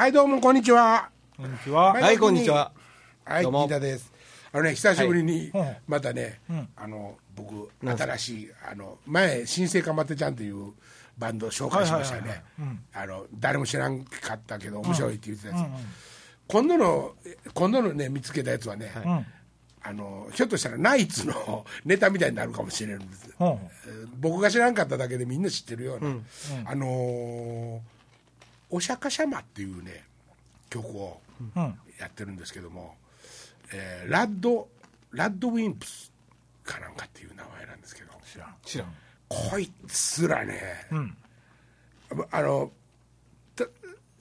はいどうもこんにちは。こんにちは。はい、こんにちは。はいどうも。金田です。あのね久しぶりにはい。またね、ん。あの僕新しいあの前新生かまってちゃんというバンドを紹介しましたね。あの誰も知らんかったけど面白いって言ってたやつ、うんうん。今度の今度のね見つけたやつはね、うん。あのひょっとしたらナイツの ネタみたいになるかもしれないんです。うん。えー僕が知らんかっただけでみんな知ってるような、あのーお釈迦様」っていうね曲をうん。やってるんですけども、えーラッドラッドウィンプスかなんかっていう名前なんですけど知らん。知らん。こいつらね、うん。あの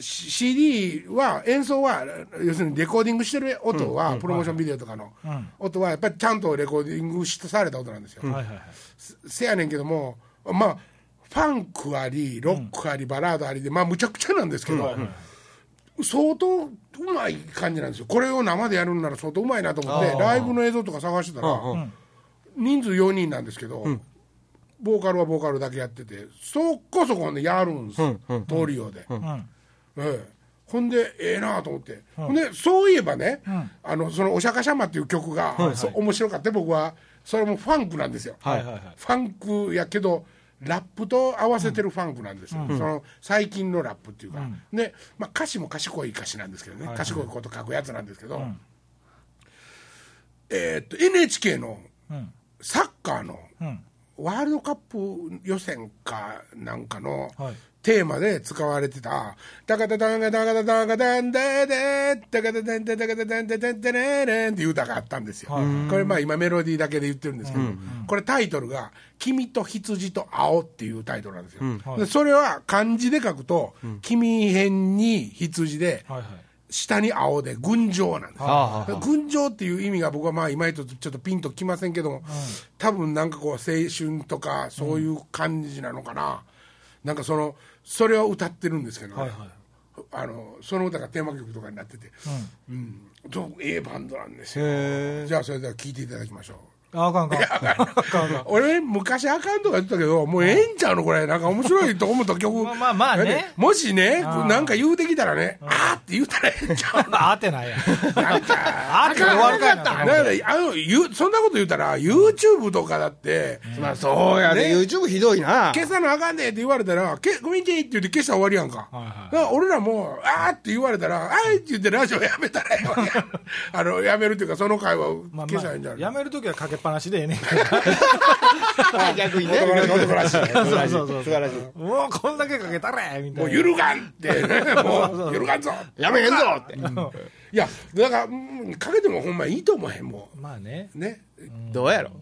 CD は演奏は要するにレコーディングしてる音は、プロモーションビデオとかのうん音はやっぱりちゃんとレコーディングしされた音なんですよ、はいはいはい。せやねんけどもまあファンクありロックあり、バラードありでまあむちゃくちゃなんですけど、相当うまい感じなんですよ。これを生でやるんなら相当うまいなと思ってライブの映像とか探してたら、うん人数4人なんですけど、ボーカルはボーカルだけやっててそこそこねやるんですよ、トリオで、ほんでええなと思って、ほんでそういえばね、ん。あのその「お釈迦様」っていう曲が、そう面白かった。僕はそれもファンクなんですよ。ファンクやけどラップと合わせてるファンクなんですよ、その最近のラップっていうか、で、まあ、歌詞も賢い歌詞なんですけどね、賢いこと書くやつなんですけど、えーっと NHK のうん。サッカーのうん。ワールドカップ予選かなんかのはいテーマで使われてた「ダカダダンガダガダダンガダンダデダカダダンダダカダダンダダンダレレン」っていう歌があったんですよ、これまあ今メロディーだけで言ってるんですけど、これタイトルが「君と羊と青」っていうタイトルなんですよ、でそれは漢字で書くと「君辺に羊で」。下に青で群青なんですよ、はあは群青っていう意味が僕はまあ今いとちょっとピンときませんけども、多分なんかこう青春とかそういう感じなのかな、なんかそのそれを歌ってるんですけどね、はいはい。あのその歌がテーマ曲とかになってて、うん。とええバンドなんですよ。へじゃあそれでは聴いていただきましょうああかんあかん。あかんあかん。俺昔あかんとか言ってたけどもうええんちゃうのこれ。なんか面白いと思った曲。まあまあまあねもしねなんか言うてきたらねあーって言うたらええんちゃう あってないやん。なんかあって終わるかいな。だからあのそんなこと言うたら YouTube とかだって、まあ、そうやね。ね。YouTube ひどいな。消さなあかんねんって言われたら「けごめんね」って言って消したら終わりやんか、俺らも「あー」って言われたら「あー」って言ってラジオやめたらええわけや あのやめるっていうかその会話をまあまあ、消したらいいんじゃないやめるときはかけっぱなしでええねんけあ 逆にね。男らしい男らしいど。そうそうそう。素晴らしい。もうこんだけかけたれみたいな。もう揺るがんってねもう揺るがんぞやめへんぞって。いやだから、うんかけてもほんまいいと思えんもまあね。うねどうやろいや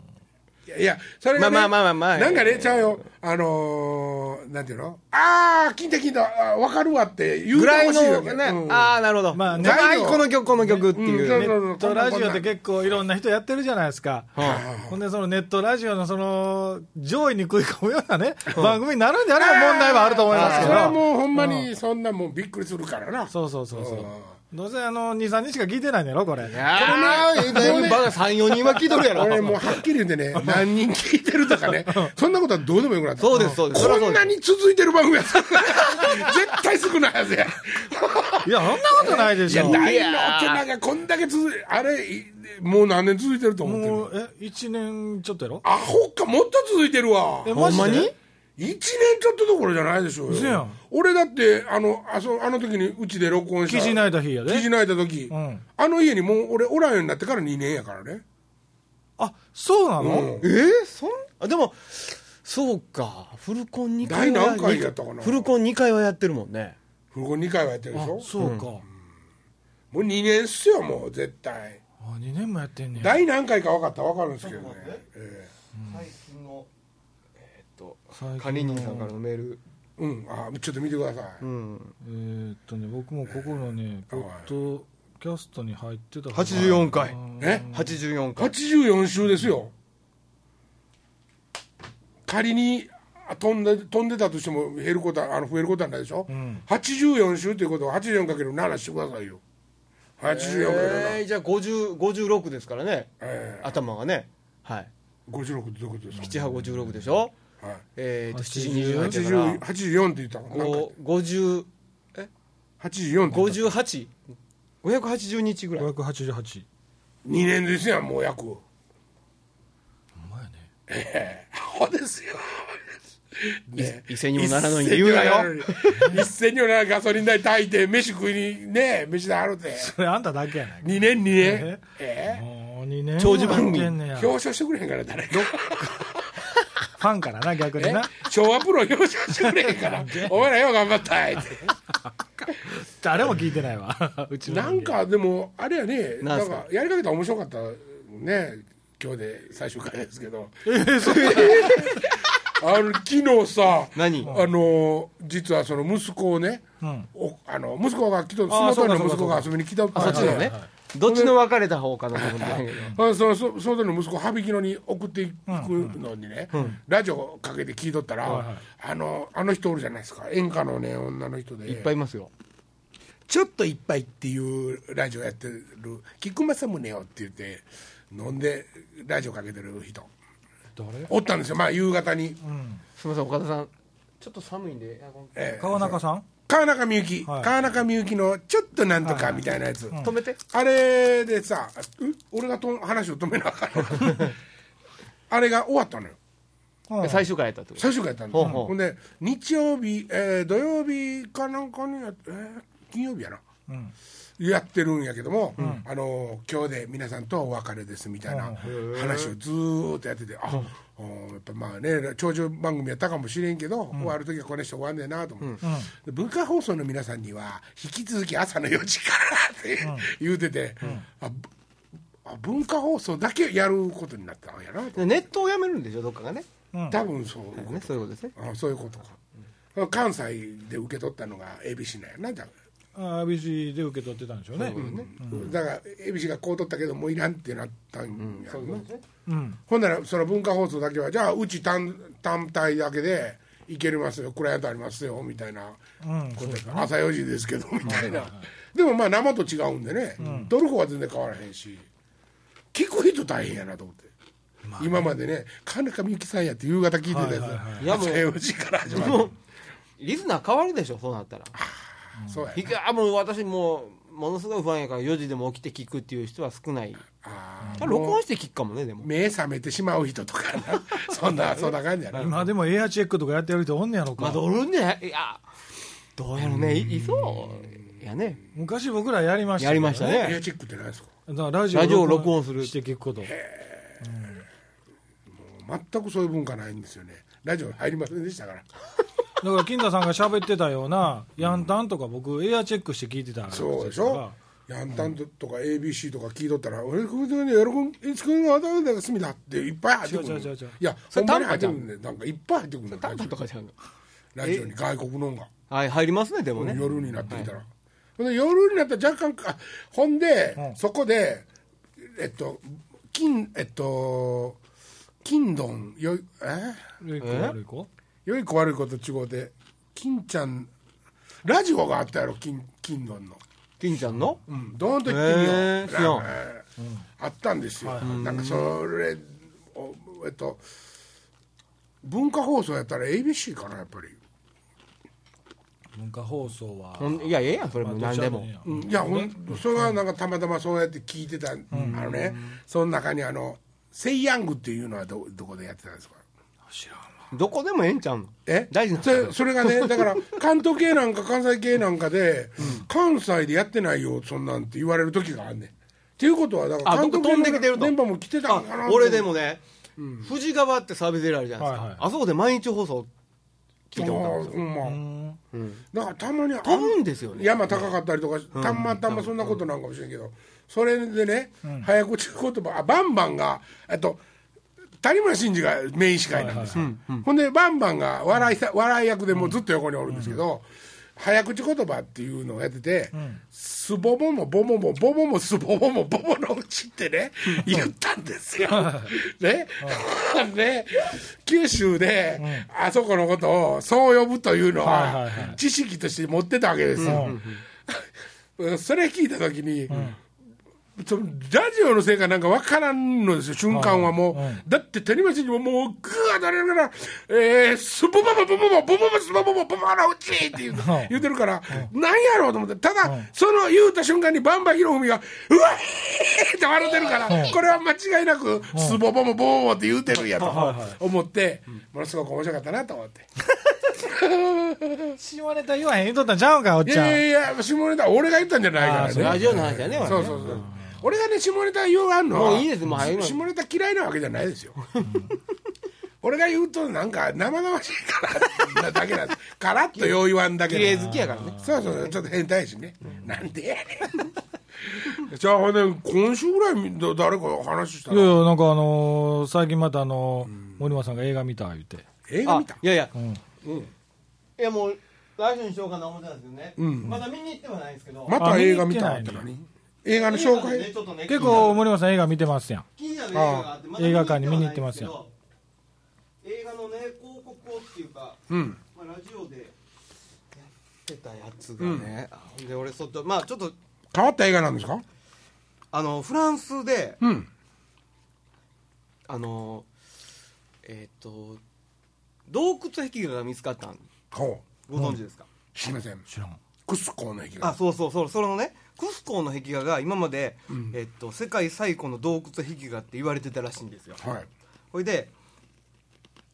いやそれが、ね、まあまあまあまあまあ。なんかねちゃうよ。あのー、なんていうの？ああ聞いた聞いたあ分かるわって言うてぐらいのね、うん。ああ、なるほど。まあねはい、この曲、この曲っていう。うんネットラジオって結構いろんな人やってるじゃないですか。ほんで、そのネットラジオのその上位に食い込むようなね、番組になるんであれば問題はあると思いますけそれはど。もうほんまにそんなもうびっくりするからな。そうそうそうそう。どうせあの、2、3人しか聞いてないんだろ、これ。いやー、だいぶバカ3、4人は聞いとるやろ。俺もうはっきり言ってね 何人聞いてるとかね そんなことはどうでもよくなった。そうですそうです。こんなに続いてる番組やったら絶対少ないはずや。いや、そんなことないでいやしょ。大のってなんかこんだけ続いあれいもう何年続いてると思ってるもう、え、1年ちょっとやろ。アホかもっと続いてるわ。え、ほんまに？1年ちょっとどころじゃないでしょうよ。俺だってあのあそあの時にうちで録音した記事泣いた日やで。記事泣いた時、うん。あの家にもう俺おらんようになってから2年やからね。あ、そうなの、うん。えー、そん？あでも、そうか。フルコン2回は。第何回やったかな？フルコン2回はやってるもんね。フルコン2回はやってるでしょ？あ、そうか。もう2年っすよもう絶対。あ、2年もやってんねや。第何回か分かったら分かるんですけどね、ええー。っと最近の、カリニンさんからのメール。えうんあちょっと見てください、うん。えーっとね、僕もここのね、ポッドキャストに入ってた84回。え？84回。84週ですよ仮にあ飛んで飛んでたとしても減ることはあの増えることはないでしょ、ん84週ということは 84×7 してくださいよ 84×7、えー、じゃあ50 56ですからね。え頭がね。はい。ー、56ってどういうことですか？7波56でしょ？はい。えーと、7時80 28だから。80 84って言ったの？なんか。ご50え？84って58 580日ぐらい。588 2年ですやんもう約。ほんまやね。ええほですよ。ね。一銭にもならんのに言うなよ。一銭にもならんガソリン代炊いて飯食いに。ね飯代あるて。それあんただけやないか。2年2年。え？えもう2年長寿番組。表彰してくれへんから誰かファンからな逆にえ？な昭和プロ表彰してくれへんから。お前らよう頑張ったいって。誰も聞いてないわ。うちのなんかでもあれやねなんか？かやりかけたら面白かったね。今日で最終回ですけど。あの昨日さ何？あの実はその息子をね、うん。おあの息子が来とあー相撲取りの息子が遊びに来たっちのねどっちの別れた方かなと思ったんやけど。あそのそ相撲取りの息子羽曳野に送っていくのにね、ラジオかけて聞いとったら、はいはい。あのあの人おるじゃないですか。演歌のね女の人で。いっぱいいますよ。ちょっといっぱいっていうラジオやってる。菊正宗よって言って飲んでラジオかけてる人。誰？おったんですよ。まあ夕方に、うん。すみません岡田さん。ちょっと寒いんでええ。川中さん？川中美幸、はい。川中美幸のちょっとなんとかみたいなやつ、止めて。あれでさう俺がと話を止めなあかんの。あれが終わったのよ。うん。最終回やったってこと？最終回やったんですよ。ほうほう。ほんで日曜日、えー土曜日かなんかにやっ、えー金曜日やな。うんやってるんやけども、あの今日で皆さんとお別れですみたいな話をずーっとやってて、あ、おやっぱまあね長寿番組やったかもしれんけど、終わる時はこの人終わんねえなと思って、で文化放送の皆さんには引き続き朝の4時からって言うてて、あ文化放送だけやることになったんやなネットをやめるんでしょどっかがね。うん。多分そういうこと。ねそういうことですね。あそういうことか。関西で受け取ったのが ABC なんやなだかあ ABC で受け取ってたんでしょうね。ら、だから ABC がこう取ったけどもういらんってなったんや。ろな、うん。ほんならその文化放送だけはじゃあうち単単体だけでいけますよ。クライアントありますよみたいな。うんことで朝4時ですけどみたいな。でもまあ生と違うんでね、取る方は全然変わらへんし。聞く人大変やなと思って。今までね金中美幸さんやって夕方聞いてたやつ、はいはいはい。いやもう朝4時から始まる。リスナー変わるでしょそうなったらそうやいやもう私もうものすごい不安やから4時でも起きて聞くっていう人は少ない。あー録音して聞くかもねでも。目覚めてしまう人とかな。そんな そんな感じやな。今でもエアチェックとかやってる人おんねやろか。まあどるんね。いやどうやろね。いいそうやね。昔僕らやりましたやりましたね。エアチェックって何ですか？だからラジオラジオを録音するして聞くこと。全くそういう文化ないんですよね。ラジオ入りませんでしたからだから金田さんが喋ってたようなヤンタンとか僕エアチェックして聞いてたそうでしょ？ヤンタンとか ABC とか聞いとったら「俺これで喜んいつくんが頭が隅だ」っていっぱい入ってくる。違う違う違う違う。いやそれほんまに入ってくるんでなんかいっぱい入ってくるの？タンタンとかじゃんラジオに外国のんが。はい入りますねでもね。夜になってきたら、夜になったら若干かほんで、うん。そこでえっと金えっと金ドンよいえ？良い子悪い子？良い子悪い子と違うて金ちゃんラジオがあったやろ金金ドンの。金ちゃんの？うん。どーんと言ってみよう、あったんですよ、なんかそれおえっと文化放送やったら ABC かなやっぱり。文化放送は。いやええやん。それもまあ何でも。いやほんそれはなんかたまたまそうやって聞いてた、あのねその中にあのセイヤングっていうのはどどこでやってたんですか？知らんわどこでもええんちゃうの？え？大事なそれそれがね だから関東系なんか関西系なんかで、関西でやってないよそんなんって言われる時があんねん。っていうことはだからあ関東系どっか飛んできてると。の電波も来てたんかな。あ俺でもね富士川ってサービスエリアあるじゃないですはいはい。かあそこで毎日放送聞いてもらうんですよ。うんま。あうん。うんだからたまにあ飛ぶんですよね。山高かったりとか、たまたまそんなことなんかもしれんけど、それでね、早口言葉あバンバンがえっと谷村新司がメイン司会なんです。よ、ほんでバンバンが笑いさ笑い役でもうずっと横におるんですけど、早口言葉っていうのをやってて、スボボもボボもボボもスボボもボボのうちってね、言ったんですよ。ね。ね、九州で、あそこのことをそう呼ぶというのはいはいはは、知識として持ってたわけですよ。それ聞いた時に、そのラジオのせいかなんか分からんのですよ、瞬間はもう。はいはいだって、谷町にももう、ぐー当たれるから、えー、スボボボボボボボボボスボボボボボのうちって言うはい言うてるから、なんやろうと思って、ただ、その言うた瞬間にバンバヒロフミが、うわーって笑ってるから、はいこれは間違いなく、スボボボボボボって言うてるんやとはいはい思って、ものすごく面白かったなと思って。下ネタ言わへん言うとったんちゃうんかおっいちゃんやいやいや、下ネタ俺が言ったんじゃないからね。ラジオの話だね、そうそうそう。俺がね、下ネタ言うあんのはもういいですもうはい下ネタ嫌いなわけじゃないですよ。俺が言うと、なんか生々しいからなだけなんです。カラッとよう言わんだけ綺麗好きやからね。そうそうそう、ちょっと変態やしね。なんでやねん。じゃあ、ほんで、今週ぐらいみだ誰か話したの？いやいやなんかあのー最近またあのー森間さんが映画見た言うてあ映画見た？いやいや、うんいやもう、来週にしようかな思ってたんですけどね。うんまだ見に行ってはないんですけど。また映画見たって何映画の紹介？ねね結構森間さん映画見てますやん映画館に見に行ってますよよ。映画のね、広告をっていうか、うん。まあ、ラジオでやってたやつがね、あほんで俺そっとまあちょっと変わった映画なんですか？あのフランスでうん。あのえっ、と洞窟壁画が見つかったんほう。ご存知ですか、すいません。知らんクスコーの壁画。あそうそうそうそれのねクスコーの壁画が今まで、うん。えっと世界最古の洞窟壁画って言われてたらしいんですよ。はい。ほいで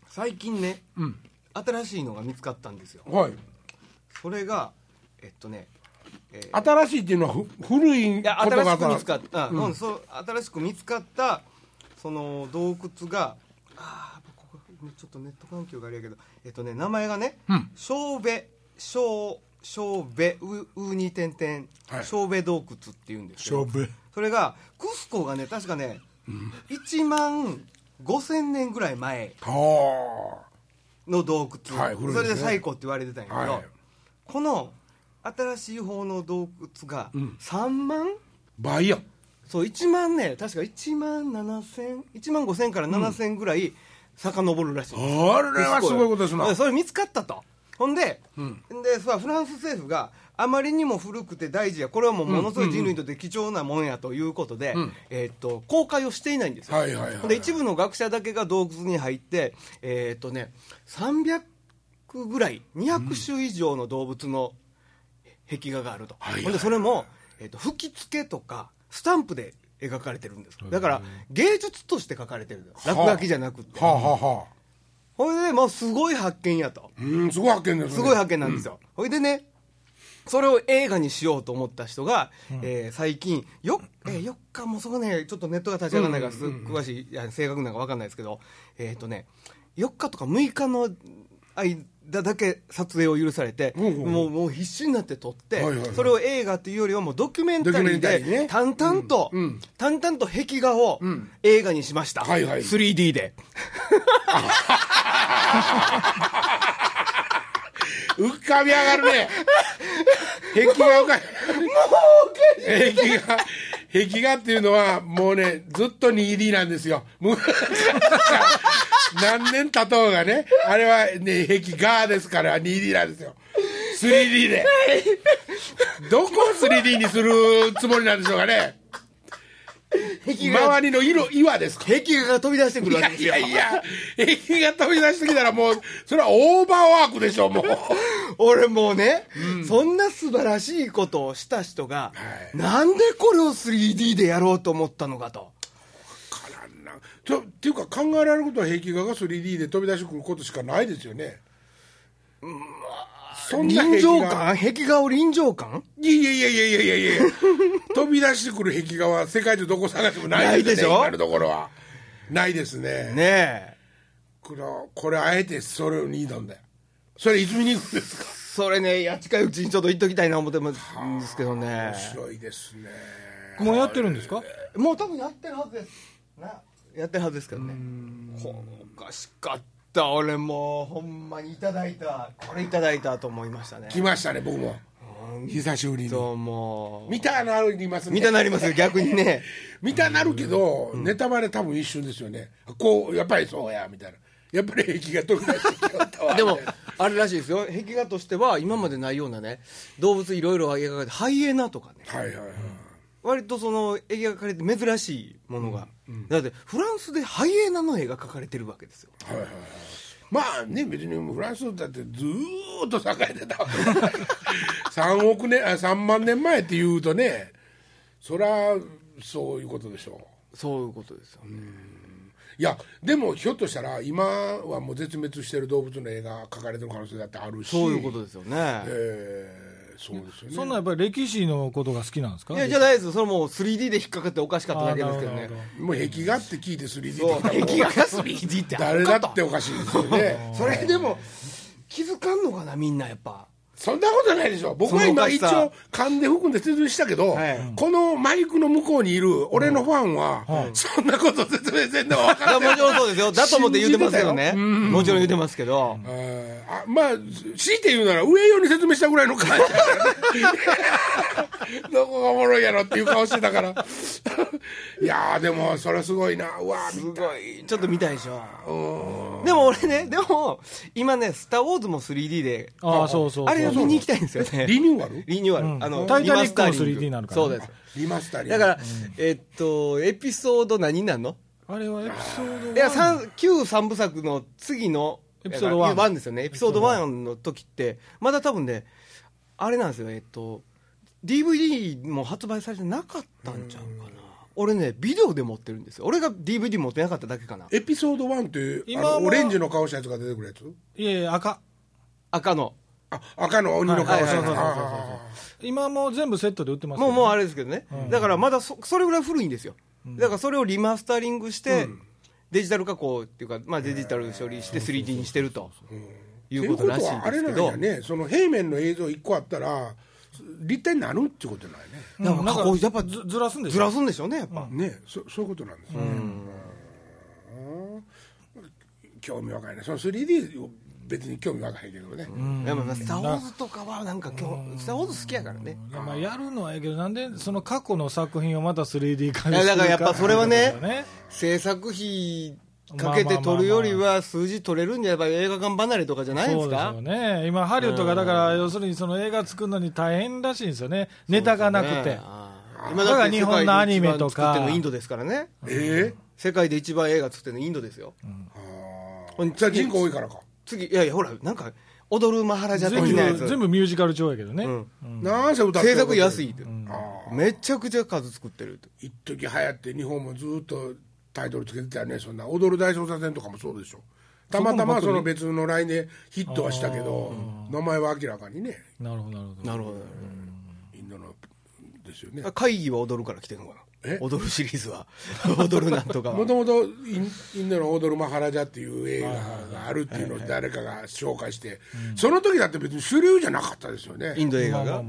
最近ねうん。新しいのが見つかったんですよ。はい。それがえっとね、えー新しいっていうのはふ古いことが新しく見つかった、うん。うんそう新しく見つかったその洞窟がああここちょっとネット環境があれやけどえっとね名前がねうん。小部小小部ううに点々はい。小部洞窟っていうんですけど。それがクスコがね確かね、1万5000年ぐらい前はの洞窟、はいね。それで最古って言われてたんやけど、はい。この新しい方の洞窟がうん。3万、あ。倍や。ん。そう1万ね確か1万7000 1万5000から7000ぐらい遡るらしいんです。あれはすごいことですな。それ見つかったとほんで,、うん。でさフランス政府があまりにも古くて大事や。これはもうものすごい人類にとって貴重なもんやということで、うんえーっと公開をしていないんですよ、はいはいはいで一部の学者だけが洞窟に入ってえーっとね300ぐらい200種以上の動物の壁画があると、ほんでそれも、えーっと吹き付けとかスタンプで描かれてるんです。だから芸術として描かれてるんです落書きじゃなくて、はあはあはあ。ほいでもうすごい発見やと。うん、すごい発見ですね。すごい発見なんですよ、ほいでねそれを映画にしようと思った人が、えー最近よ、えー、4日もそこねちょっとネットが立ち上がらないからす詳しいいや正確なのか分かんないですけどえっ、とね4日とか6日の間だけ撮影を許されて、うんうんもうもう必死になって撮って、はいはいはい。それを映画っていうよりはもうドキュメンタリーで淡々と、うんうん。淡々と壁画をん。映画にしました、はいはい。3D で。浮かび上がるね。壁画浮かび。壁画、壁画っていうのはもうね、ずっと 2D なんですよ。何年経とうがね、あれはね、壁画ですから 2D なんですよ。3D で。どこを 3D にするつもりなんでしょうかね。周りの色、岩ですか壁画が飛び出してくるわけですいよやいや、壁が飛び出してきたらもう、それはオーバーワークでしょ、もう。俺もうね、そんな素晴らしいことをした人が、はいなんでこれを 3D でやろうと思ったのかと。っていうか考えられることは壁画が 3D で飛び出してくることしかないですよね。そんな壁臨場画感？壁画を臨場感？いやいやいやいやいやいや。い や飛び出してくる壁画は世界中どこ探してもないないでしょ？今のところは。ないですね。ねえ。これこれあえてそれに挑んだよそれいつ見に行くんですか？それね、やっ近いうちにちょっと言っときたいな思ってますんですけどね。面。白いですね。もうやってるんですか？もう多分やってるはずです。なやってるはずですけどね。こおかしかった。俺もうほんまにいただいた。これいただいたと思いましたね。来ましたね僕も久しぶりにそうもう。見たなりますね見たなりますよ、逆にね。見たなるけど、ネタバレ多分一瞬ですよねこうやっぱりそうやみたいなやっぱり壁が飛び出してきたわ でも、あれらしいですよ。壁画としては、今までないようなね、動物いろいろ描かれて、ハイエナとかね、はいはいはい割とその絵が描かれて珍しいものが、だってフランスでハイエナの絵が描かれてるわけですよ。はいはいはい。まあね別にフランスだってずーっと栄えてた。わけ3億年あ3万年前っていうとねそりゃそういうことでしょう。そういうことですよね、いやでもひょっとしたら今はもう絶滅してる動物の絵が描かれてる可能性だってあるし。そういうことですよね、えーそうですよね。そんなやっぱり歴史のことが好きなんですか？いやじゃないです。それもう 3D で引っかかっておかしかっただけですけどね。ど。もう壁画って聞いて 3D そうって壁画が 3D ってあ誰だっておかしいですよね。それでも気づかんのかなみんなやっぱそんなことないでしょ。僕は今一応勘で含んで説明したけど、はい。このマイクの向こうにいる俺のファンは、そんなこと説明せんでも分かってい。やもちろんそうですよ。だと思って言ってますけどね。もちろん言ってますけど。えーあまあ強いて言うなら上用に説明したぐらいの感じだからね。どこがおもろいやろっていう顔してたから。いやーでもそれすごいな。うわすごい。ちょっと見たいでしょ。でも俺ねでも今ね「スター・ウォーズ」も 3D で。ああそうそうそう。あれを見に行きたいんですよね。リニューアル？リニューアル、うん。あのタイタニックもリマスタリング。3D になるからね。そうです。リマスタリング。だから、えっとエピソード何になるの？あれはエピソードいや1三旧三部作の次のエピソード1 1ですよね。エピソード1の時ってまだ多分ねあれなんですよ。えっと DVD も発売されてなかったんちゃうかな。俺ねビデオで持ってるんですよ。俺が DVD 持ってなかっただけかな。エピソード1っていう今オレンジの顔したやつが出てくるやつ？いやいや赤。赤のあ赤の鬼の顔したやつはいはいはい。はいあ今もう全部セットで売ってますけどもうもうあれですけどね、だからまだそそれぐらい古いんですよ、だからそれをリマスタリングして、デジタル加工っていうか、まあ、デジタル処理して 3D にしてるといーうことらしいんっていうことはあれなんですけどやねその平面の映像1個あったら立体になるってことないね。うんだから加工やっぱずずらすんでしょずらすんでしょうねやっぱ、ねそそういうことなんですよね、うん。興味わかんない。その 3D を別に興味わかんないけどね、いやまあまあスター・ウォーズとかはなんか今日スター・ウォーズ好きやからね。まあやるのはええけどなんでその過去の作品をまた 3D 化いやだからやっぱそれはねね制作費かけて撮るよりは数字取れるんじゃやっぱ映画館離れとかじゃないんですか？そうですよね。今ハリウッドがだから要するにその映画作るのに大変らしいんですよね。ネタがなくて、あー。だから日本のアニメとか世界で一番作ってるのインドですからね。え世界で一番映画作ってるのインドですよ、じゃあ人口多いからか次いやいやほらなんか踊るマハラジャ的全なやつ。部全部ミュージカル調やけどね、うん。なんせ歌って制作安いって、めちゃくちゃ数作ってるって。一時流行って日本もずっとタイトルつけてたよね。そんな踊る大捜査線とかもそうでしょ。たまたまその別のラインでヒットはしたけど名前は明らかにね。なるほどなるほど。なるほど、インドのですよね。あ会議は踊るから来てるのかな。え踊るシリーズは。踊るなんとかは。もともとインドの「踊るマハラジャ」っていう映画があるっていうのを誰かが紹介してその時だって別に主流じゃなかったですよね。インド映画が、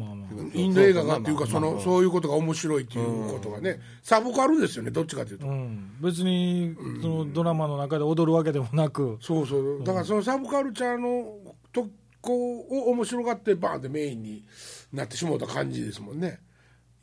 インド映画がっていうかそのそういうことが面白いっていうことがねサブカルですよねどっちかというと。うん、別にそのドラマの中で踊るわけでもなく、そうそうだからそのサブカルチャーのとこを面白がってバーンってメインになってしもうた感じですもんね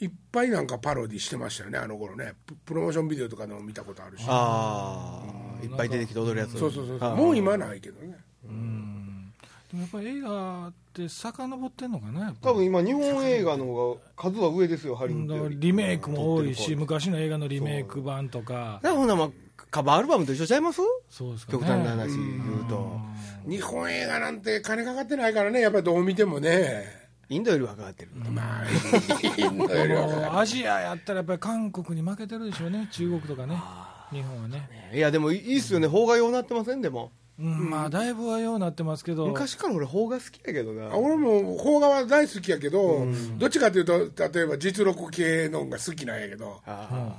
いっぱいなんかパロディしてましたよねあの頃ね。ププロモーションビデオとかでも見たことあるし。ああいっぱい出てきて踊るやつそうそうそうあーもう今ないけどね。でもやっぱり映画って遡ってんのかな、やっぱ多分今日本映画の方が数は上ですよハリウッドより。リメイクも多いし、昔の映画のリメイク版とか。だ、からほなまあカバーアルバムと一緒ちゃいます？そうですか極端なね。話言うと。日本映画なんて金かかってないからねやっぱりどう見てもねインドよりはかかってる、まあインドよりはもうアジアやったらやっぱり韓国に負けてるでしょうね、中国とかね、日本はね。いやでもいいっすよね。邦画用になってませんでも。うん、まあだいぶはようなってますけど、昔から俺邦画好きやけどな。あ俺も邦画は大好きやけど、どっちかというと例えば実録系のが好きなんやけど。あ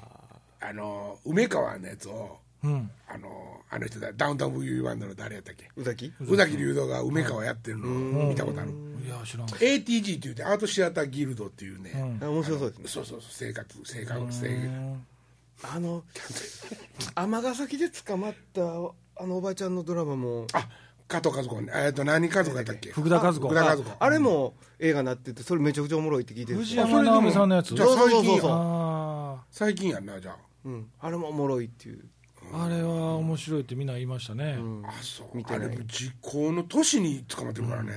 あの梅川のやつをうん、あのあの人だ。ダウンタウン V バンドの誰やったっけ？宇崎？宇崎。竜童が梅川やってるの。見たことある？いや、知らん。ATG って言ってアートシアターギルドっていうね、あ面白そうですね。そうそうそう。生活生活生あの尼崎で捕まったあのおばちゃんのドラマも。あ加藤和子ね。えっと何和子やったっけ？福田和子。福田和子。あれも映画になっててそれめちゃくちゃおもろいって聞いてるんですよ。藤山直美さんのやつ。じゃあ最近そうそうそうそう。やあ最近やん。なじゃうん、あれもおもろいっていうああれは面白いってみんな言いましたね、ああそう。見てない。あれも時効の年に捕まってるからね、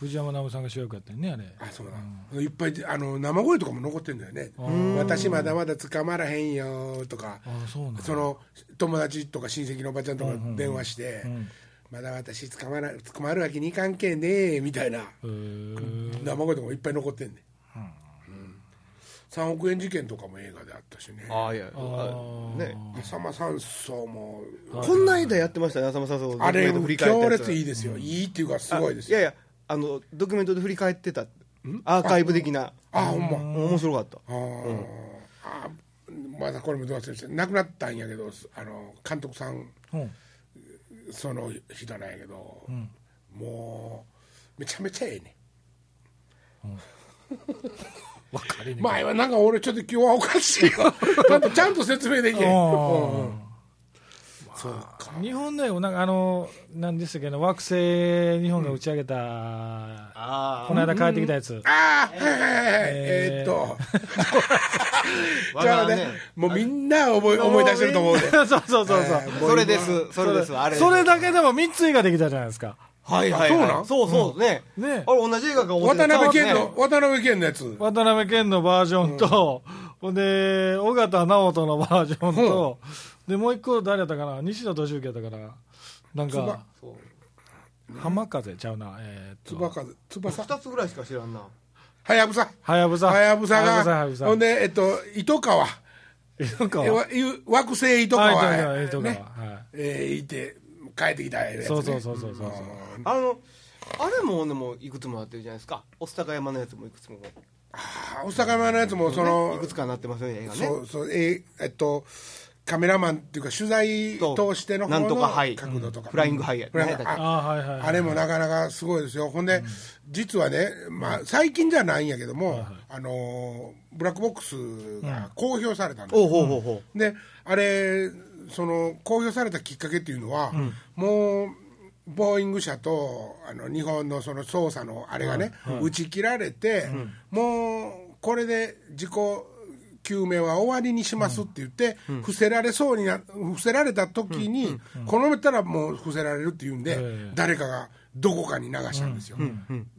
藤山直美さんが主役やったよねあれ。あそうだ、いっぱいあの生声とかも残ってんだよね「私まだまだ捕まらへんよ」とか。あそうなんだその友達とか親戚のおばちゃんとか電話して「まだ私捕まら捕まるわけにいかんけんね」みたいな。生声とかもいっぱい残ってんねん、うん、3億円事件とかも映画であったしね。ああいやー。ね。浅間山荘もこんな間やってましたね浅間さんそうあれ強やつ烈いいですよ、いいっていうかすごいですよ。いやいやあのドキュメントで振り返ってたアーカイブ的な。あほんま。面白かった。あー、あまだこれもどう忘れして亡くなったんやけどあの監督さんうん。その人なんやけど、もうめちゃめちゃええね前はなんか俺ちょっと今日はおかしいよちゃんとちゃんと説明できへん。うん。うんそうか。日本のなんかあの何でしたっけね惑星日本が打ち上げた、あこの間帰ってきたやつ、ああはいはいはいはい。えーっと。じゃあねもうみんな覚え思い出してると思うで。そうそうそうそう、えーもうそれです。それです。あれそれだけでも3つ映画できたじゃないですかはいはいそうなん？はいそうそうねね。あれ同じ映画が渡辺謙ね。の渡辺謙のやつ。渡辺謙のバージョンと、ほんで尾形直人のバージョンと、でもう一個誰やったかな？西田敏行やったかな？なんか浜風ちゃうな。えーっと。翼翼2つぐらいしか知らんな。はやぶさ。はやぶさ。はやぶさはやぶさはがやぶさ。ほんでえっと糸川。なんかえわいう惑星糸川はいへはい糸川。ね。はえーいて帰ってきたやつね。そうそうそうそうそうあのあれもでもいくつもなってるじゃないですか。御巣鷹山のやつもいくつも。あー大阪山のやつもそのいくつかなってますよね映画ね。そうそうえーえっとカメラマンっていうか取材通しての方なんとかのハイ。角度とか。フライングハイやフライングねああはいはいはいあれもなかなかすごいですよ。ほんで実はねまあ最近じゃないんやけどもあのーブラックボックスが公表されたんですおうほうほうほであれその公表されたきっかけっていうのは、もうボーイング社とあの日本のその捜査のあれがね、打ち切られて、もうこれで事故究明は終わりにしますって言って、伏せられそうにな伏せられた時に、このままったらもう伏せられるっていうんで、ええ。誰かがどこかに流したんですよ、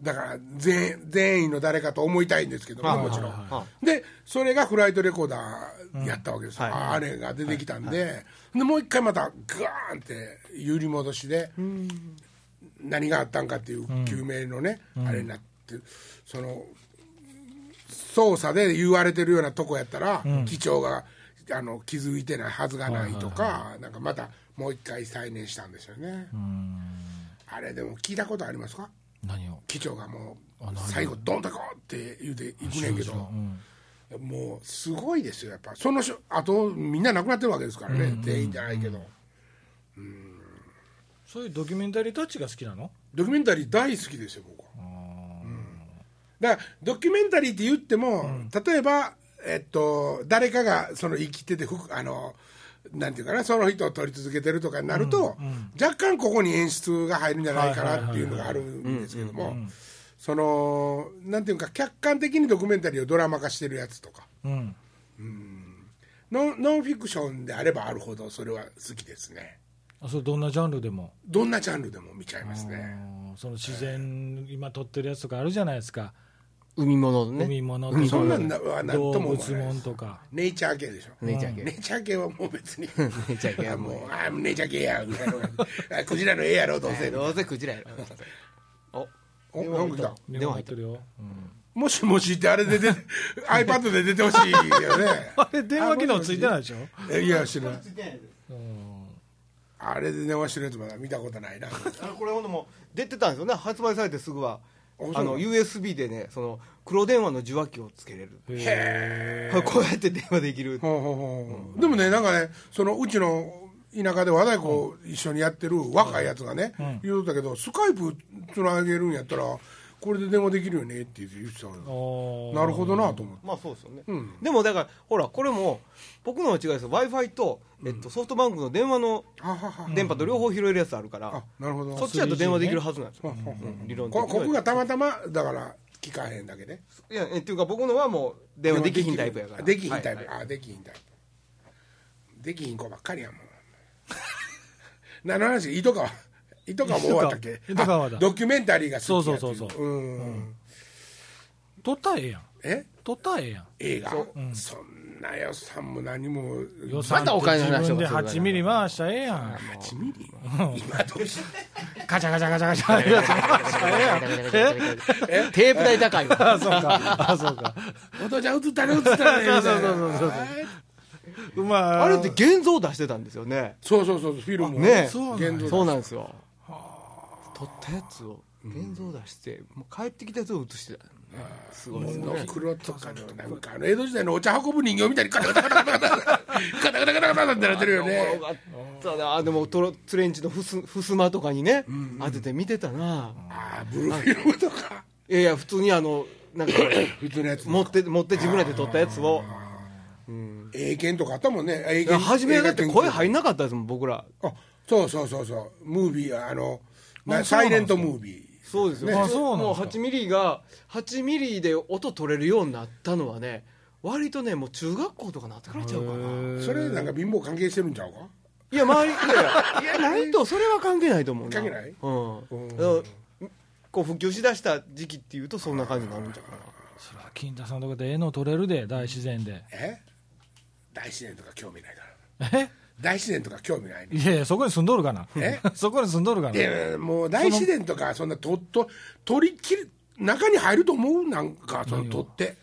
だから全全員の誰かと思いたいんですけどももちろん、はでそれがフライトレコーダーやったわけですあれが出てきたんで,、でもう一回またガーンって揺り戻しで、何があったんかっていう究明のね、あれになってその捜査で言われてるようなとこやったら、機長があの気づいてないはずがないとか、なんかまたもう一回再燃したんですよね、あれでも聞いたことありますか？何を？機長がもう最後ドンとこうって言うていくねんけど、もうすごいですよやっぱ。その人あとみんな亡くなってるわけですからね、全員じゃないけど、そういうドキュメンタリータッチが好きなの？ドキュメンタリー大好きですよ僕は、だからドキュメンタリーって言っても、例えばえっと誰かがその生きててふあのなんていうかなその人を撮り続けてるとかになると、若干ここに演出が入るんじゃないかなっていうのがあるんですけどもそのなんていうか客観的にドキュメンタリーをドラマ化してるやつとか。うん。ノンノンフィクションであればあるほどそれは好きですね。あそれどんなジャンルでも？どんなジャンルでも見ちゃいますね。その自然今撮ってるやつとかあるじゃないですか海物ね。海物とかそんなんなは何動とも思物わないです。もんとか。ネイチャー系でしょ。ネイチャー系。ネイチャー系はもう別に。ネイチャー系はもう。あもうあネイチャー系やぐらいのあクジラの絵やろどうせどうせクジラやろ おおなんか来た。電話入ってるよ、うん。もしもしってあれで出て iPad で出てほしいよね。あれ電話機能ついてないでしょ？えいや知らないあれで電話してるやつまだ見たことないな。あのこれほんでもう出てたんですよね。発売されてすぐはあの USB でねその黒電話の受話器をつけれる。へこうやって電話できる。ほうほうほうでもねなんかねそのうちの田舎で和太鼓一緒にやってる若いやつがね、言うとったけどスカイプつなげるんやったらこれで電話できるよねって言ってたなるほどなと思って。まあそうですよね、うん。でもだからほらこれも僕のは違いですよ。W i f i と、えっと、ソフトバンクの電話の電波と両方拾えるやつあるから、あなるほど。そっちだと電話できるはずなんですよ、ほうほうほううん理論的にはこここがたまたまだから聞かへんだけでいやえっていうか僕のはもう電話できひんタイプやから。できひんタイプ、はいはいあできひんタイプ。できひん子ばっかりやもん。何の話？糸川糸川も終わったっけ？糸川だ。あドキュメンタリーが好きそうそうそうそう。うん。撮ったらええやん。え？撮ったらええやん。映画、そん。な予算も何も予算またお金の話自分でをするから8ミリ回したらええやん。8ミリ？今どうしてガチャガチャガチャガチャ。いうやつ回したらえ？え？やんえ？テープ代高いわ。あそうか。あそうか。お父ちゃん映ったね映ったねみたいなそうそうそうそうう。まいあれって現像出してたんですよね。そうそうそうフィルムをね。そうなん現像そうなんですよ撮ったやつを現像出して、もう帰ってきたやつを写してたすごいですね。の黒とかのなんかあの江戸時代のお茶運ぶ人形みたいにカタカタカタカタカタカタカタカタカタってなってるよねよかったなでもトロツレンチのふすふすまとかにね、当てて見てたなああブルーフィルムとかいやいや普通にあのなんか普通のやつ持って持って自分らで撮ったやつを英検とかあったもんね英検初めはだって声入んんなかったですもん僕らあそうそうそうそうムービーあのサイレントムービーそうですよ、ね。あそうなんもうですか。8ミリが8ミリで音取れるようになったのはね割とねもう中学校とかなってからちゃうかな。それなんか貧乏関係してるんちゃうか？いや周りいやいやないとそれは関係ないと思うな。関係ない？うん、うん。こう復旧しだした時期っていうとそんな感じになるんじゃうかな。それは金太さんとかでええの撮れるで大自然で。え？大自然とか興味ないから。え？大自然とか興味ないね。いやいやそこに住んどるかな。え？そこに住んどるか な。いやもう大自然とかそんなとっと取り切る中に入ると思う？なんかその取って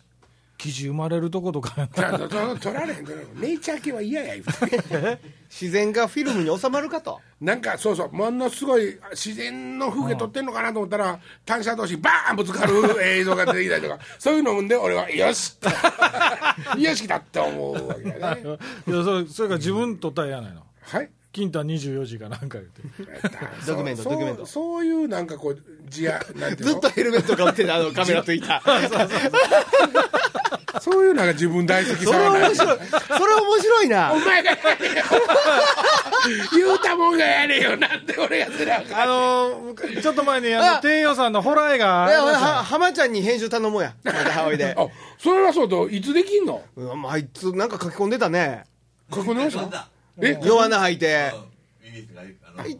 記事生まれるとことか。取られへん取ら。ネイチャー系は嫌や。言うて自然がフィルムに収まるかと。なんかそうそう。ものすごい自然の風景撮ってんのかなと思ったら単車同士バーンぶつかる映像が出てきたりとか。そういうので俺はよし。よし来たって思うわけだね。いやそれそれから自分撮ったら嫌ないの。はい？金太24時かなんか言ってドキュメントそうドキュメント。そういうなんかこう字やなんていうの？ずっとヘルメットかぶってたあのカメラついた そういうなんか自分大好きそれ面白い。それ面白いな。お前がやれよ。言うたもんがやれよ。なんで俺がせなあかんあのーちょっと前にあのあ低予算のホラー映画いやありましたよは浜ちゃんに編集頼もうや。またハワイで。あそれはそうといつできんの？うわもうあいつなんか書き込んでたね。書き込んでました？え？弱な履いて。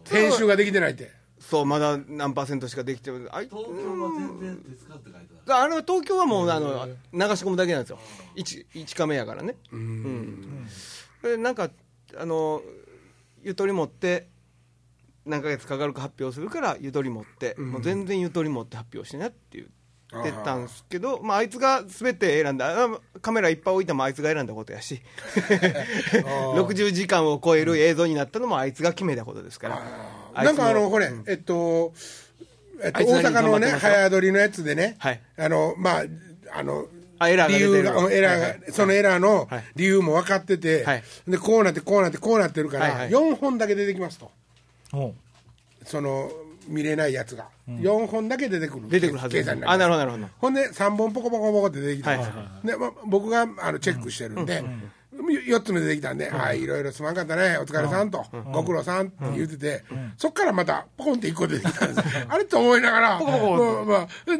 編集ができてないって。そうまだ何パーセントしかできてるあい東京は全然手使って書いてたあれは東京はもうあの流し込むだけなんですよ。1, 1カメやからね。うん。でなんかあのゆとり持って何ヶ月かかるか発表するからゆとり持って、もう全然ゆとり持って発表してねって言ってたんですけどまあ、あいつが全て選んだ。あカメラいっぱい置いたのもあいつが選んだことやし。60 時間を超える映像になったのもあいつが決めたことですから。なんかあのこれ、えっと、えっと、大阪のね早撮りのやつでね、はい。あのまああのあエラーが理由がうんエラーが、はいはい。そのエラーのはい。理由も分かってて、はい。でこうなってこうなってこうなってるから、はいはい。4本だけ出てきますと。その見れないやつが、4本だけ出てくる。出てくるはず計算になあなるほどなるほど。ほんで3本ポコポコポコって出てきたんですよ、はいでま僕があのチェックしてるんで、4つ目出てきたんで「はいいろいろすまんかったね。お疲れさん」と「ご苦労さん」って言ってて、そっからまたポコンって1個出てきたんですよ。あれと思いながら。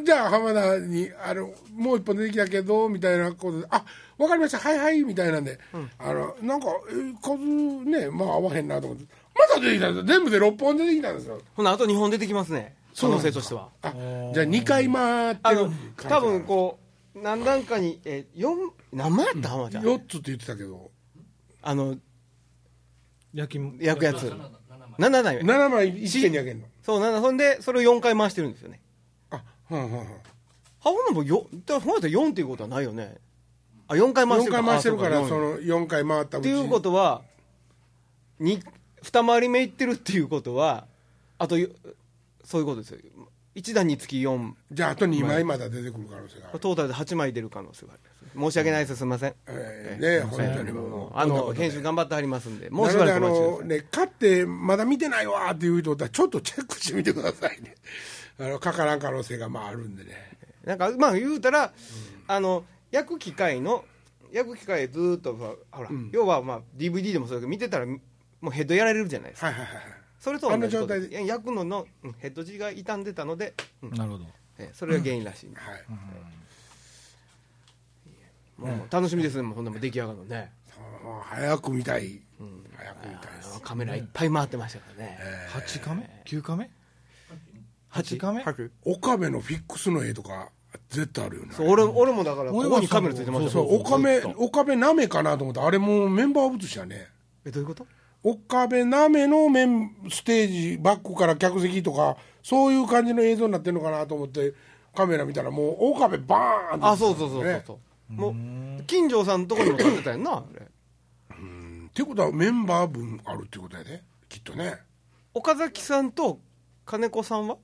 じゃあ浜田にあの「もう1本出てきたけど」みたいなことで「あ分かりました。はいはい」みたいなんで、あのなんかえ数ねまあ合わへんなと思って。また出てきたんですよ。全部で6本出てきたんですよ。ほなあと2本出てきますね。可能性としては。あじゃあ2回回って多分こう何段かに、えー、4何枚やった？浜ちゃん、4つって言ってたけど。あの焼き焼くやつ。7枚。7枚。一気に焼けんの？そうなほんでそれを4回回してるんですよね。あはんはんはん。はほんのもよだからほんやったら4っていうことはないよね。あ4回回して4る回回してるからあその4回回ったっていうことはに二回り目いってるっていうことはあとよそういうことですよ。1段につき4じゃああと2枚まだ出てくる可能性がある、トータルで8枚出る可能性があります申し訳ないですすみません。えーね本当にもう。あの編集頑張ってはりますんでもうしばらくお待ちくだのさいね買ってまだ見てないわっていう人はちょっとチェックしてみてくださいね。あのかからん可能性がまああるんでね。なんかまあ言うたら、あの焼く機械の焼く機械ずーっとほら、要はまあ DVD でもそうだけど見てたらもうヘッドやられるじゃないですか。はいはいはいそれと同じことあの状態で。焼くののうんヘッド地が傷んでたので、うん。なるほど。えそれが原因らしい、はい、もう楽しみですね。もうほんでもう出来上がるのね。もう早く見たい、早く見たいです。カメラいっぱい回ってましたからね、8カメ ?9 カメ ?8 カメ？八？岡部のフィックスの絵とか絶対あるよね。そう俺俺もだからここにカメラついてましたそうよ岡部岡部なめかなと思ってあれもうメンバー写しやね。えどういうこと？岡部なめのメンステージバックから客席とかそういう感じの映像になってるのかなと思ってカメラ見たらもう岡部バーンってあそうそうそうそうそうもう金城さんのとこにも立ってたやんなあれ。っていうことはメンバー分あるっていうことやできっとね。岡崎さんと金子さんは？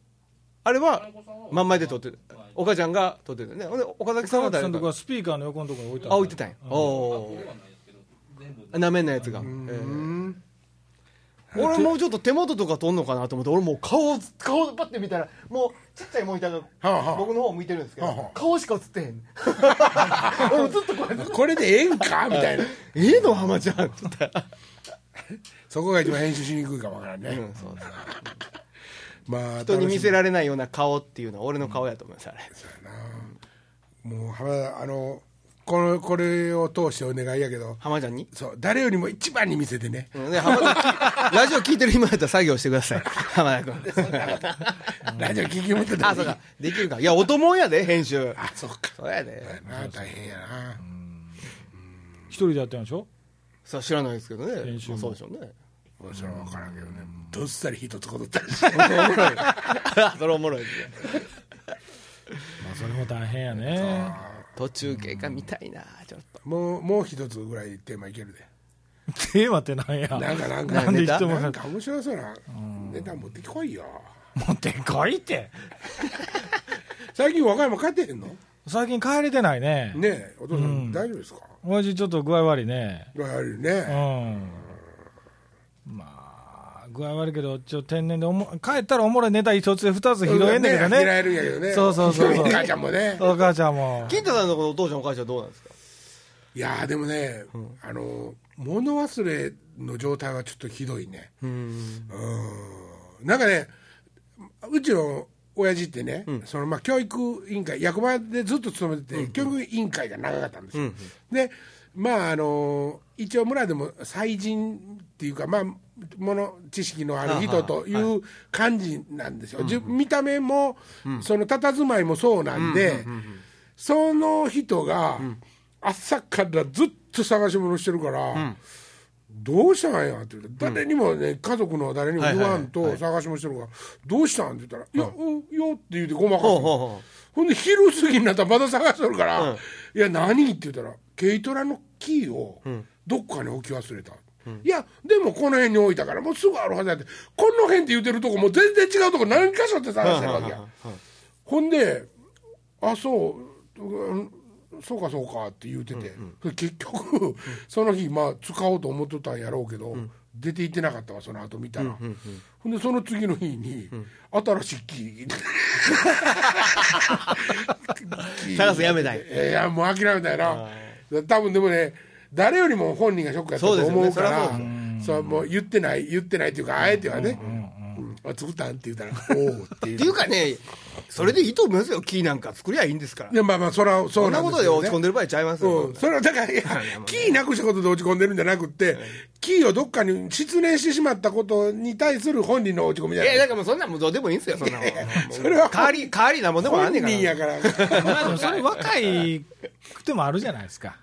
あれは真ん前で撮ってる。岡ちゃんが撮ってるね。ほんで岡崎さんは誰かさんとこはスピーカーの横のところに置いてああ置いてたんや。おおなめんなやつが、ええ俺もうちょっと手元とか撮んのかなと思って俺もう顔顔パッて見たらもうちっちゃいモニターが僕の方向いてるんですけど、はあはあ。顔しか映ってへん。俺もずっとこうやって。これでええんか？みたいな「ええの浜ちゃん」って言ったらそこが一番編集しにくいかもわからんね、うんそうまあ人に見せるられないような顔っていうのは俺の顔やと思いますあれ。もう浜田あのこのこれを通してお願いやけど。浜ちゃんに？そう誰よりも一番に見せてね。うんで浜田 ラジオ聞いてる今やったら作業してください。浜田君。ラジオ聞き持ってたあそうか。できるか。いや音もんやで編集。あそうか。そうやで。なあ大変やな。一人でやってるんでしょ？そう知らないですけどね。編集も。まあそうでしょうね。それは分からんけどね。どっさり一つことったりしおもろい。それおもろい。ですねまあそれも大変やね途中経過見たいなちょっと。もうもう一つぐらいテーマいけるで。テーマってなんや？なんかなんか。なんで人もなんか面白そうなネタ持ってこいよ。持ってこいって。最近和歌山帰ってへんの？最近帰れてないね。ねえお父さん大丈夫ですか？親父ちょっと具合悪いね。やはりうね。ん。まあ具合悪いけどちょっと天然でおも帰ったらおもろいネタ一つで二つ拾えんねんけど拾えねるんやけどね。そうそうそうそう。お母ちゃんもね。お母ちゃんも。金太さんのお父ちゃんお母ちゃんどうなんですか？いやーでもねあの物忘れの状態はちょっとひどいね。うん。うん。なんかねうちの親父ってね、そのまあ教育委員会役場でずっと勤めてて、教育委員会が長かったんですよ、でまああの一応村でも祭人っていうかまあもの知識のある人という感じなんですよ、じ見た目も、その佇まいもそうなんで、その人が朝からずっと探し物してるから、どうしたんやって言って、誰にもね、家族の誰にも言わんと探し物してるから、どうしたんって言ったら、いや、うん、よって言ってごまかすの。ほんで、昼過ぎになったらまだ探してるから、いや、何って言ったら、軽トラのキーをどっかに置き忘れた。いや、でもこの辺に置いたから、もうすぐあるはずやって、この辺って言ってるとこ、もう全然違うとこ何箇所って探してるわけや。ほんで、あ、そう、うんそうかそうかって言うてて、結局、その日、まあ、使おうと思っとったんやろうけど、出て行ってなかったわ、その後見たら。ほんで、その次の日に、新しいキー、探すのやめたい。いや、もう諦めたよな。多分でもね、誰よりも本人がショックやったと思うから、そうね。もう言ってない、言ってないっていうか、あえてはね、うんあ作ったんって言ったら、おおっていう。っていうかねそれでいいと思いますよ。キーなんか作りゃいいんですから。いやまあまあそれはそそなことうんなんですよ、ね、で落ち込んでる場合ちゃいますよ。うん、それはだからいやキーなくしたことで落ち込んでるんじゃなくって、キーをどっかに失念してしまったことに対する本人の落ち込みじゃない。いやだからもうそんなんもうどうでもいいんですよそんなもん。それは代わり代わりなもんでもあん本ねんから。人やから。まあでもそれ若いくてもあるじゃないですか。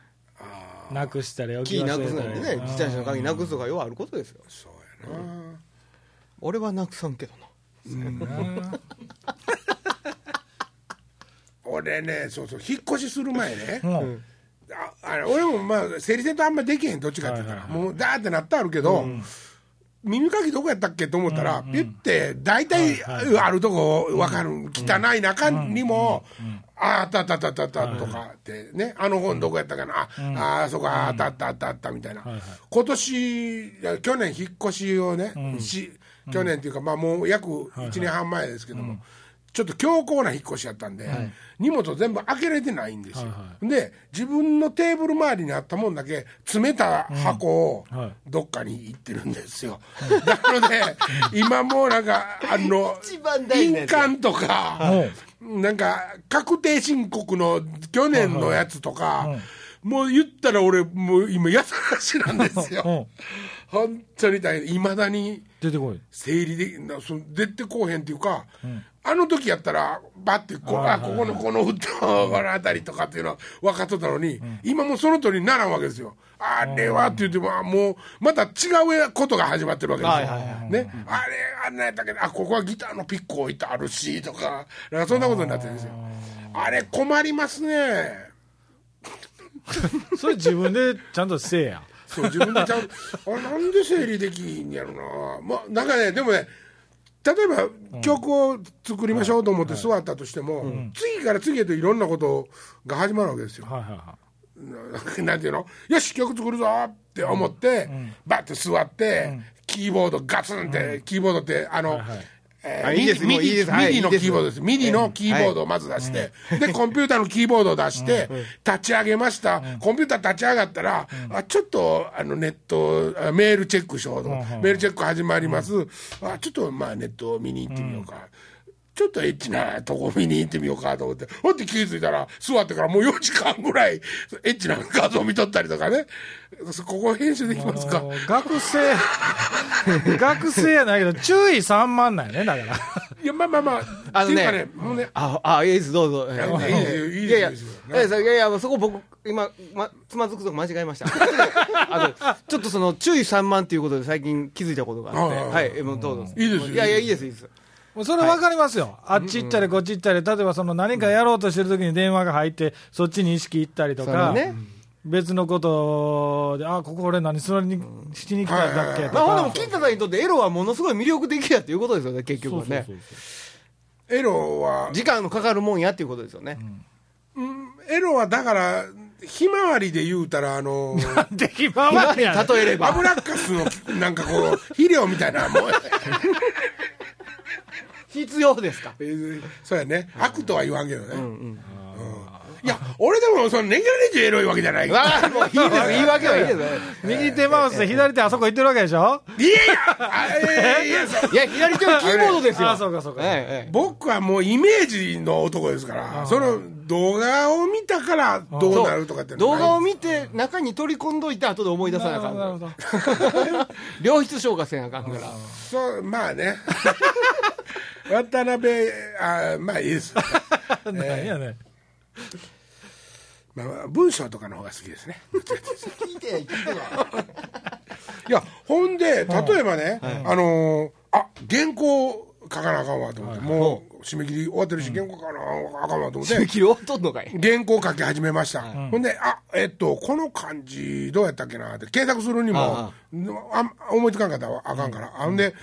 なくしたり置キーなくすなんてね自転車の鍵なくすとかようあることですよ。そうやな、俺はなくさんけどな。俺ねそうそう引っ越しする前ね、うん。ああれ俺もまあ整理整頓あんまできへんどっちかって言ったら、はいはい。もうダーってなってあるけど、耳かきどこやったっけと思ったら、ピュって大体あるとこ分かる、汚い中にも、ああったあったあったあったあったとかってね、あの本どこやったかな、ああそこあったあったあったあったみたいな、はいはい。今年去年引っ越しをね、し去年っていうかまあもう約1年半前ですけども、ちょっと強硬な引っ越しやったんで、荷物全部開けれてないんですよ、はいで自分のテーブル周りにあったもんだけ詰めた箱をどっかに行ってるんですよ、なので 今もうなんかあの印つ。鑑とか、なんか確定申告の去年のやつとか、もう言ったら俺、もう今、やさらしなんですよ。うん本当に大変。いまだに出てこい。整理できなその出てこうへんっていうか、あの時やったら、バッてこう、あ、ここのこのフット、この辺りとかっていうのは分かっとったのに、今もうその通りにならんわけですよ。あれはって言っても、あもう、また違うことが始まってるわけですよ。ね、あれ、あんなんやったけど、あ、ここはギターのピック置いてあるし、とか、なんかそんなことになってるんですよ。あれ困りますね。それ自分でちゃんとせえや。そう、自分でちゃんと、あれなんで整理できんやろな。まあ、なんかね、でもね、例えば曲を作りましょうと思って座ったとしても、次から次へといろんなことが始まるわけですよ。はいはいはなんていうの？よし、曲作るぞって思って、バッて座って、キーボードガツンって、キーボードって、あの、はいえーあいいいいです。はいミディのキーボードです。ミディのキーボードをまず出して、で、コンピューターのキーボードを出して、立ち上げました。コンピューター立ち上がったら、あ、ちょっと、あの、ネット、あメールチェックしようと。メールチェック始まります。あ、ちょっと、まあ、ネットを見に行ってみようか。ちょっとエッチなとこ見に行ってみようかと思って。ほんで気づいたら、座ってからもう4時間ぐらい、エッチな画像見とったりとかね。ここ編集できい。ますか？学生、学生やないけど、注意散漫なんやね、だから。いや、まあまあまあ。あのねね、もうね、あ、あ、いいです、どうぞ。いやいいですよいいですよいやいや、いいですよいやそこ僕、今、ま、つまずくとこ間違えました。あの、ちょっとその、注意散漫っていうことで最近気づいたことがあって、はい、えもうどうぞ。いいですよいやいや、いいです、いいです。もうそれ分かりますよ、あっち行ったりこっち行ったり、例えばその何かやろうとしてる時に電話が入って、そっちに意識行ったりとか、ね。別のことで、あここ俺何それにしに来たんだっけ？とまあ、ほんでかも、。金太さんにとってエロはものすごい魅力的やっていうことですよね、結局はね。エロは、時間のかかるもんやっていうことですよね。エロはだから、ひまわりで言うたら、あの、できまわりやね例えれば。油っかすの、なんかこう、肥料みたいなもん。必要ですか？えーそうやね。悪とは言わんけどね。うんいや、俺でも、その、ネギラレジエロいわけじゃない。いやわあ、もういいです。言い訳はいいです。右手マウスで左手あそこ行ってるわけでしょ？いや、いや、そういや、左手はキーボードですよ。あそうかそうか。ええええ。僕はもうイメージの男ですから、その動画を見たからどうなるとかって動画を見見て中に取り込んどいて後で思い出さなあかんなるほど。か ら良質消化せなあかんから。そう、まあね。渡辺、あまあいいです。何やねまあまあ、文章とかの方が好きですね。聞いて聞いていや、ほんで、例えばね、あのーあ、原稿書かなあかんわと思って、もう締め切り終わってるし、原稿書かなあかんわと思って。締め、切り終わっとんのかい。原稿書き始めました、ほんで、あえっと、この漢字、どうやったっけなって、検索するにも、あ思いつかんかったらあかんから、ほんで、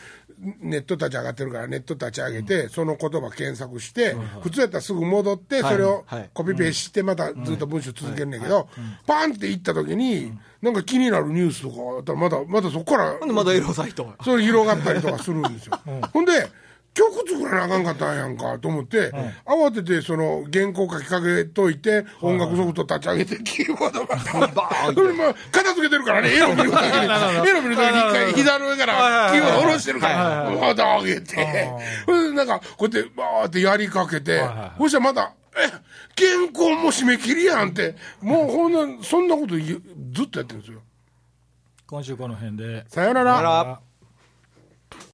ネット立ち上がってるから、ネット立ち上げて、その言葉検索して、普通やったらすぐ戻って、それをはい。コピペして、またずっと文章続けるんだけど、パンって行った時に、なんか気になるニュースとかあったら、まだ、まだそこからまだエロサイトそれ広がったりとかするんですよ。ほんで、曲作らなあかんかったんやんかと思って、慌ててその原稿書きかけといて、音楽ソフト立ち上げて、キーボードバーンそれまあ片付けてるからね、エロ見るときに、エロ見るときに一回膝の上からキーボード下ろしてるから、また上げて、でなんかこうやってバーってやりかけて、そしたらまた、え、原稿も締め切りやんって、もうほんな、そんなことずっとやってるんですよ。今週この辺で。さよなら